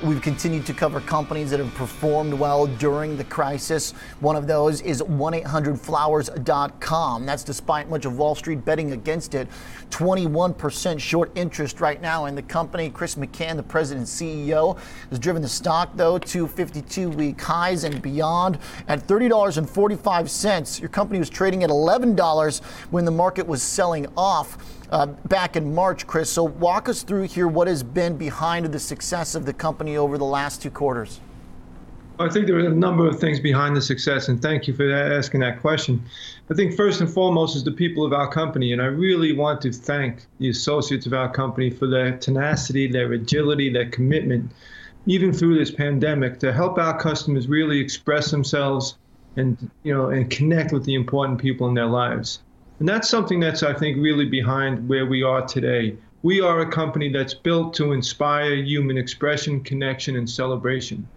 We've continued to cover companies that have performed well during the crisis. One of those is 1-800-Flowers.com. That's despite much of Wall Street betting against it. 21% short interest right now in the company. Chris McCann, the president and CEO, has driven the stock, though, to 52-week highs and beyond at $30.45. Your company was trading at $11 when the market was selling off uh, back in March, Chris. So walk us through here what has been behind the success of the company over the last two quarters. I think there are a number of things behind the success, and thank you for asking that question. I think first and foremost is the people of our company, and I really want to thank the associates of our company for their tenacity, their agility, their commitment, even through this pandemic, to help our customers really express themselves and you know and connect with the important people in their lives. And that's something that's, I think, really behind where we are today. We are a company that's built to inspire human expression, connection, and celebration.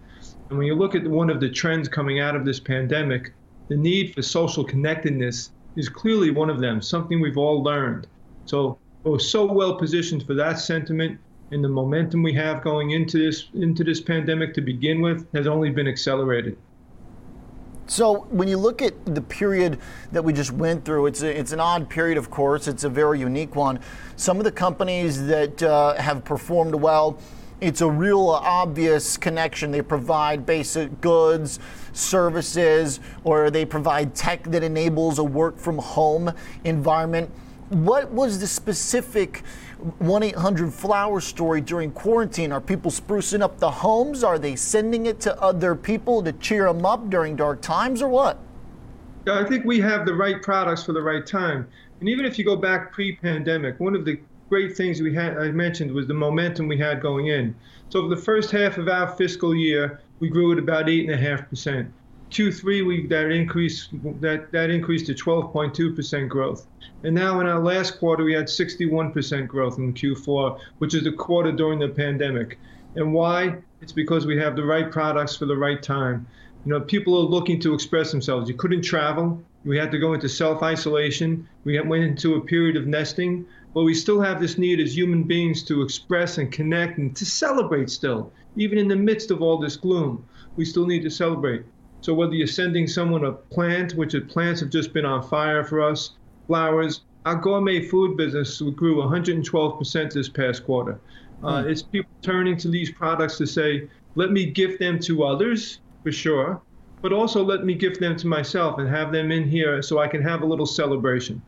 And when you look at one of the trends coming out of this pandemic, the need for social connectedness is clearly one of them, something we've all learned. So we're so well positioned for that sentiment, and the momentum we have going into this into this pandemic to begin with has only been accelerated. So when you look at the period that we just went through, it's a, it's an odd period, of course. It's a very unique one. Some of the companies that uh, have performed well, it's a real obvious connection. They provide basic goods, services, or they provide tech that enables a work from home environment. What was the specific 1 800 Flower story during quarantine? Are people sprucing up the homes? Are they sending it to other people to cheer them up during dark times or what? I think we have the right products for the right time. And even if you go back pre pandemic, one of the great things we had, I mentioned, was the momentum we had going in. So, for the first half of our fiscal year, we grew at about 8.5%. Q3, we that increase that that increased to 12.2% growth. And now in our last quarter, we had 61% growth in Q4, which is the quarter during the pandemic. And why? It's because we have the right products for the right time. You know, people are looking to express themselves. You couldn't travel. We had to go into self-isolation. We went into a period of nesting, but we still have this need as human beings to express and connect and to celebrate still. Even in the midst of all this gloom, we still need to celebrate. So whether you're sending someone a plant, which plants have just been on fire for us, flowers, our gourmet food business grew 112% this past quarter. Uh, hmm. it's people turning to these products to say, let me gift them to others, for sure, but also let me gift them to myself and have them in here so I can have a little celebration.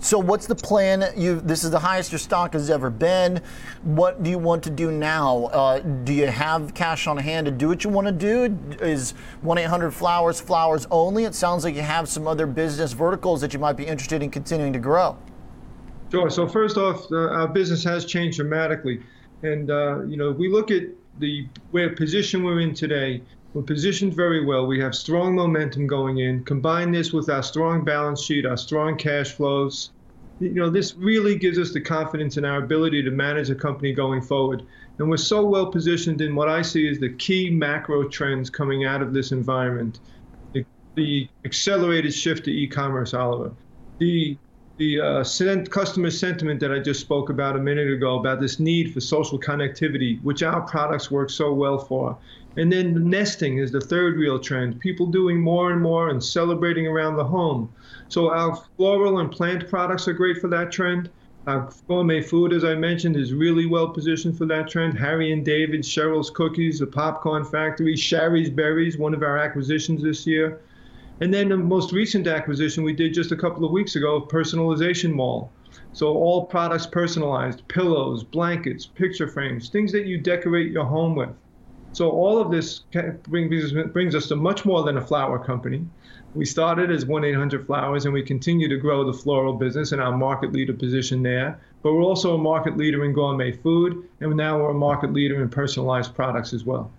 So, what's the plan? You this is the highest your stock has ever been. What do you want to do now? Uh, do you have cash on hand to do what you want to do? Is one eight hundred flowers flowers only? It sounds like you have some other business verticals that you might be interested in continuing to grow. Sure. So first off, uh, our business has changed dramatically, and uh, you know we look at the where position we're in today. We're positioned very well. We have strong momentum going in. Combine this with our strong balance sheet, our strong cash flows. You know, this really gives us the confidence in our ability to manage a company going forward. And we're so well positioned in what I see as the key macro trends coming out of this environment. The, the accelerated shift to e-commerce, Oliver. The the uh, customer sentiment that I just spoke about a minute ago about this need for social connectivity, which our products work so well for. And then nesting is the third real trend. People doing more and more and celebrating around the home. So our floral and plant products are great for that trend. Our gourmet food, as I mentioned, is really well positioned for that trend. Harry and David, Cheryl's Cookies, the Popcorn Factory, Shari's Berries, one of our acquisitions this year. And then the most recent acquisition we did just a couple of weeks ago, of Personalization Mall. So all products personalized, pillows, blankets, picture frames, things that you decorate your home with. So all of this brings, us to much more than a flower company. We started as 1-800 Flowers, and we continue to grow the floral business and our market leader position there. But we're also a market leader in gourmet food, and now we're a market leader in personalized products as well.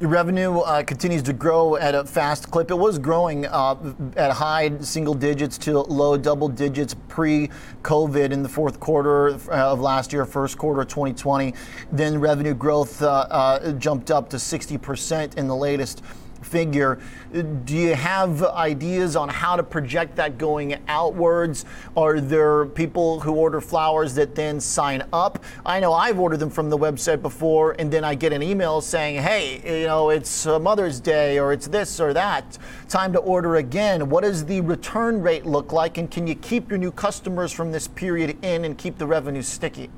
Your revenue uh, continues to grow at a fast clip. It was growing uh, at high single digits to low double digits pre COVID in the fourth quarter of last year, first quarter of 2020. Then revenue growth uh, uh jumped up to 60% in the latest figure. Do you have ideas on how to project that going outwards? Are there people who order flowers that then sign up? I know I've ordered them from the website before, and then I get an email saying, hey, you know, it's uh, Mother's Day or it's this or that. Time to order again. What does the return rate look like? And can you keep your new customers from this period in and keep the revenue sticky?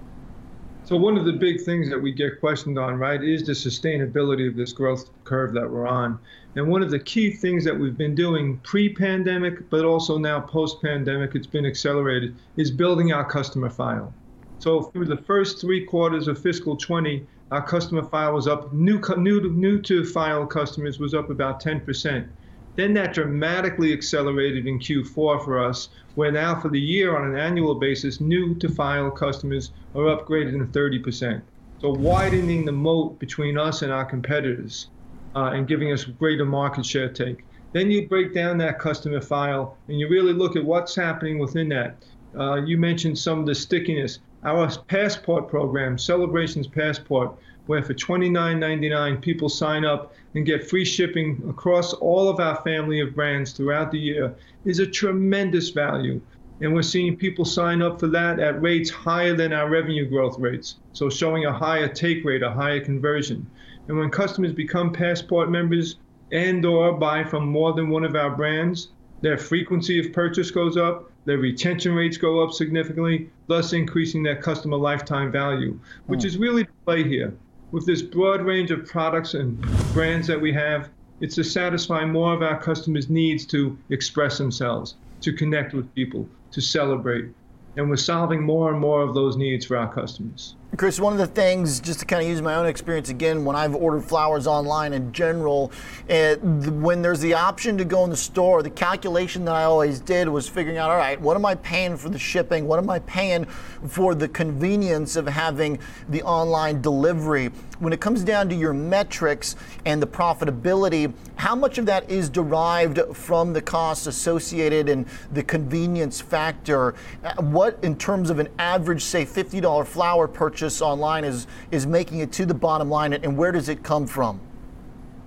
So one of the big things that we get questioned on, right, is the sustainability of this growth curve that we're on. And one of the key things that we've been doing pre-pandemic, but also now post-pandemic, it's been accelerated, is building our customer file. So through the first three quarters of fiscal 20, our customer file was up, new, new, new to file customers was up about 10%. Then that dramatically accelerated in Q4 for us, where now for the year on an annual basis, new to file customers are up greater than 30%. So widening the moat between us and our competitors uh, and giving us greater market share take. Then you break down that customer file and you really look at what's happening within that. Uh, you mentioned some of the stickiness. Our passport program, Celebrations Passport, where for $29.99 people sign up and get free shipping across all of our family of brands throughout the year is a tremendous value. And we're seeing people sign up for that at rates higher than our revenue growth rates. So showing a higher take rate, a higher conversion. And when customers become Passport members and or buy from more than one of our brands, their frequency of purchase goes up, their retention rates go up significantly, thus increasing their customer lifetime value, which hmm. is really the play here with this broad range of products and brands that we have, it's to satisfy more of our customers' needs to express themselves, to connect with people, to celebrate. And we're solving more and more of those needs for our customers. Chris, one of the things, just to kind of use my own experience again, when I've ordered flowers online in general, eh, it, when there's the option to go in the store, the calculation that I always did was figuring out, all right, what am I paying for the shipping? What am I paying for the convenience of having the online delivery? When it comes down to your metrics and the profitability, how much of that is derived from the costs associated and the convenience factor? Eh, what, in terms of an average, say, $50 flower purchase, purchase online is is making it to the bottom line, and where does it come from?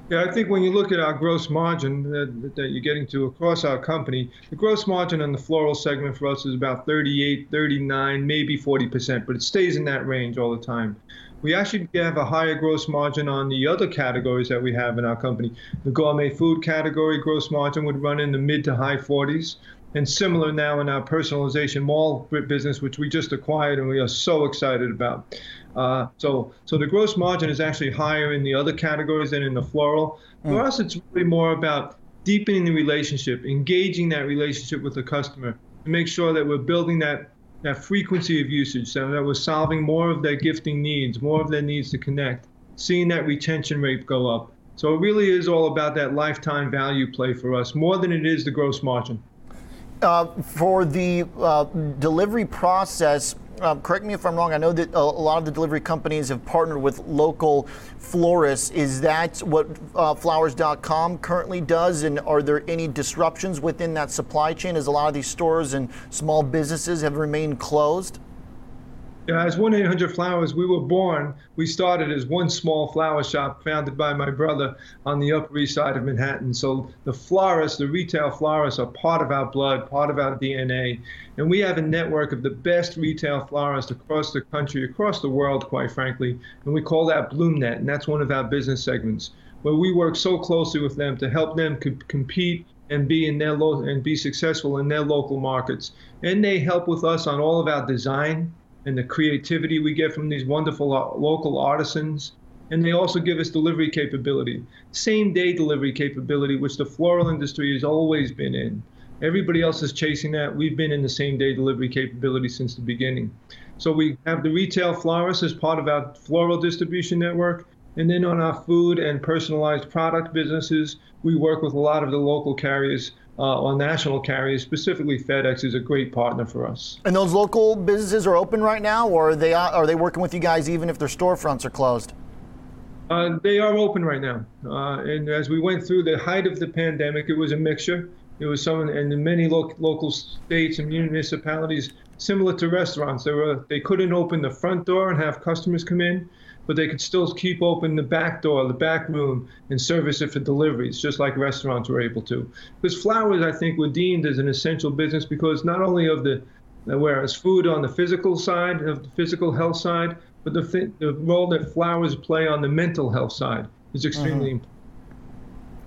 Yeah, I think when you look at our gross margin that, that, you're getting to across our company, the gross margin on the floral segment for us is about 38, 39, maybe 40%, but it stays in that range all the time. We actually have a higher gross margin on the other categories that we have in our company. The gourmet food category gross margin would run in the mid to high 40s and similar now in our personalization mall business, which we just acquired and we are so excited about. Uh, so, so the gross margin is actually higher in the other categories than in the floral. For mm. us, it's really more about deepening the relationship, engaging that relationship with the customer to make sure that we're building that that frequency of usage, so that we're solving more of their gifting needs, more of their needs to connect, seeing that retention rate go up. So it really is all about that lifetime value play for us, more than it is the gross margin. Uh, for the uh, delivery process, uh, correct me if I'm wrong, I know that a, lot of the delivery companies have partnered with local florists. Is that what uh, flowers.com currently does? And are there any disruptions within that supply chain as a lot of these stores and small businesses have remained closed? As 1 800 Flowers, we were born, we started as one small flower shop founded by my brother on the Upper East Side of Manhattan. So the florists, the retail florists, are part of our blood, part of our DNA. And we have a network of the best retail florists across the country, across the world, quite frankly. And we call that BloomNet, and that's one of our business segments where we work so closely with them to help them co- compete and be in their lo- and be successful in their local markets. And they help with us on all of our design and the creativity we get from these wonderful uh, local artisans. And they also give us delivery capability, same day delivery capability, which the floral industry has always been in. Everybody else is chasing that. We've been in the same day delivery capability since the beginning. So we have the retail florists as part of our floral distribution network. And then on our food and personalized product businesses, we work with a lot of the local carriers uh, on national carriers, specifically FedEx is a great partner for us. And those local businesses are open right now, or are they are they working with you guys even if their storefronts are closed? Uh, they are open right now, uh, and as we went through the height of the pandemic, it was a mixture. It was some, and in many lo- local states and municipalities, similar to restaurants, they were they couldn't open the front door and have customers come in. but they could still keep open the back door, the back room, and service it for deliveries, just like restaurants were able to. Because flowers, I think, were deemed as an essential business because not only of the whereas food on the physical side of the physical health side, but the, the role that flowers play on the mental health side is extremely mm-hmm. important.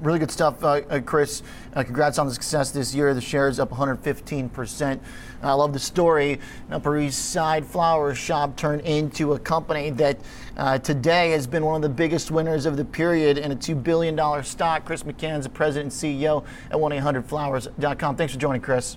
Really good stuff, uh, uh, Chris. Uh, congrats on the success this year. The shares up 115%. I love the story. Upper East Side Flower Shop turned into a company that uh, today has been one of the biggest winners of the period in a $2 billion stock. Chris McCann's the president and CEO at 1-800-Flowers.com. Thanks for joining, Chris.